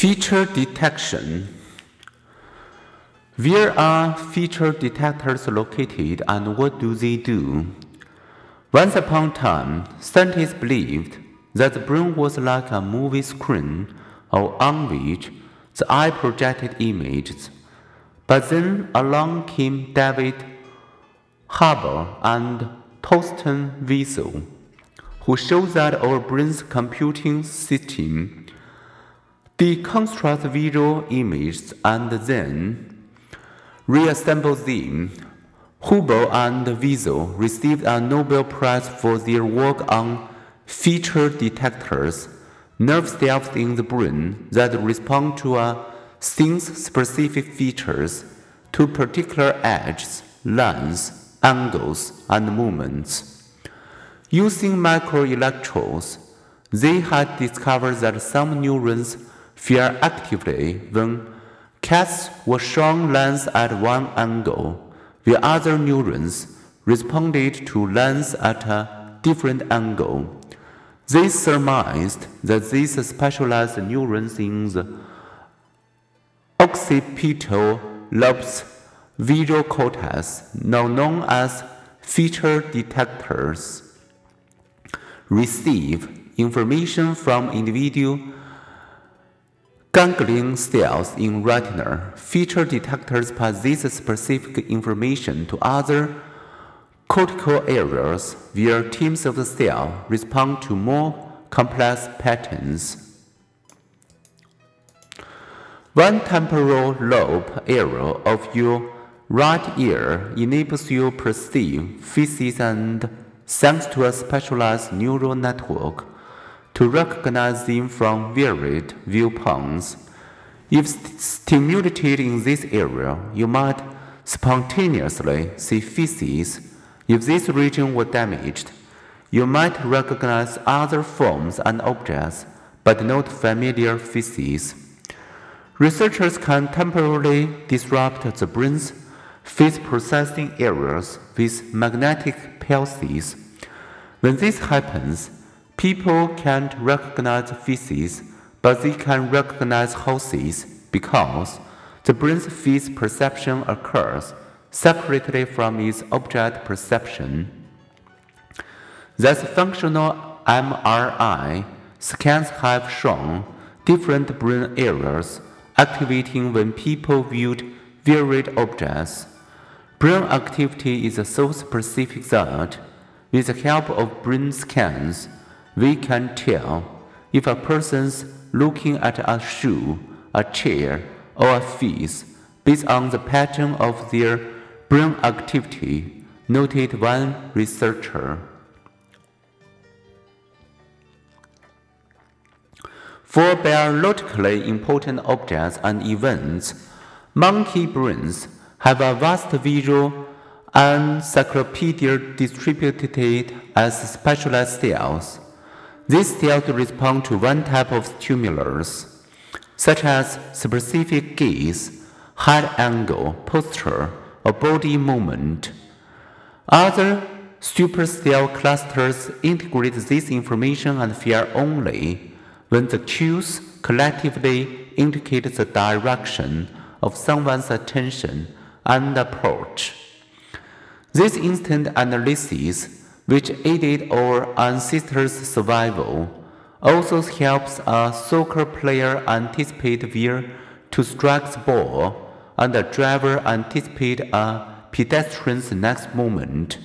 Feature detection. Where are feature detectors located and what do they do? Once upon a time, scientists believed that the brain was like a movie screen on which the eye projected images. But then along came David Hubel and Torsten Wiesel, who showed that our brain's computing system deconstructs visual images and then reassembles them. Hubel and Wiesel received a Nobel Prize for their work on feature detectors, nerve cells in the brain that respond to a thing's specific features, to particular edges, lines, angles, and movements. Using microelectrodes, they had discovered that some neurons fire actively when cats were shown lines at one angle, the other neurons responded to lines at a different angle. They surmised that these specialized neurons in the occipital lobes visual cortex, now known as feature detectors, receive information from individual ganglion cells in retina. Feature detectors pass this specific information to other cortical areas where teams of the cell respond to more complex patterns. One temporal lobe area of your right ear enables you to perceive faces and, thanks to a specialized neural network, to recognize them from varied viewpoints. If stimulated in this area, you might spontaneously see faces if this region were damaged, you might recognize other forms and objects, but not familiar faces. Researchers can temporarily disrupt the brain's face processing areas with magnetic pulses. When this happens, people can't recognize faces, but they can recognize houses because the brain's face perception occurs separately from its object perception. Thus, functional MRI scans have shown different brain areas activating when people viewed varied objects. Brain activity is so specific that, with the help of brain scans, we can tell if a person's looking at a shoe, a chair, or a face based on the pattern of their brain activity, noted one researcher. For biologically important objects and events, monkey brains have a vast visual encyclopedia distributed as specialized cells. These cells respond to one type of stimulus, such as specific gaze, head angle, posture, or body movement. Other supercell clusters integrate this information and fire only when the cues collectively indicate the direction of someone's attention and approach. This instant analysis, which aided our ancestors' survival, also helps a soccer player anticipate where to strike the ball and a driver anticipate a pedestrian's next moment.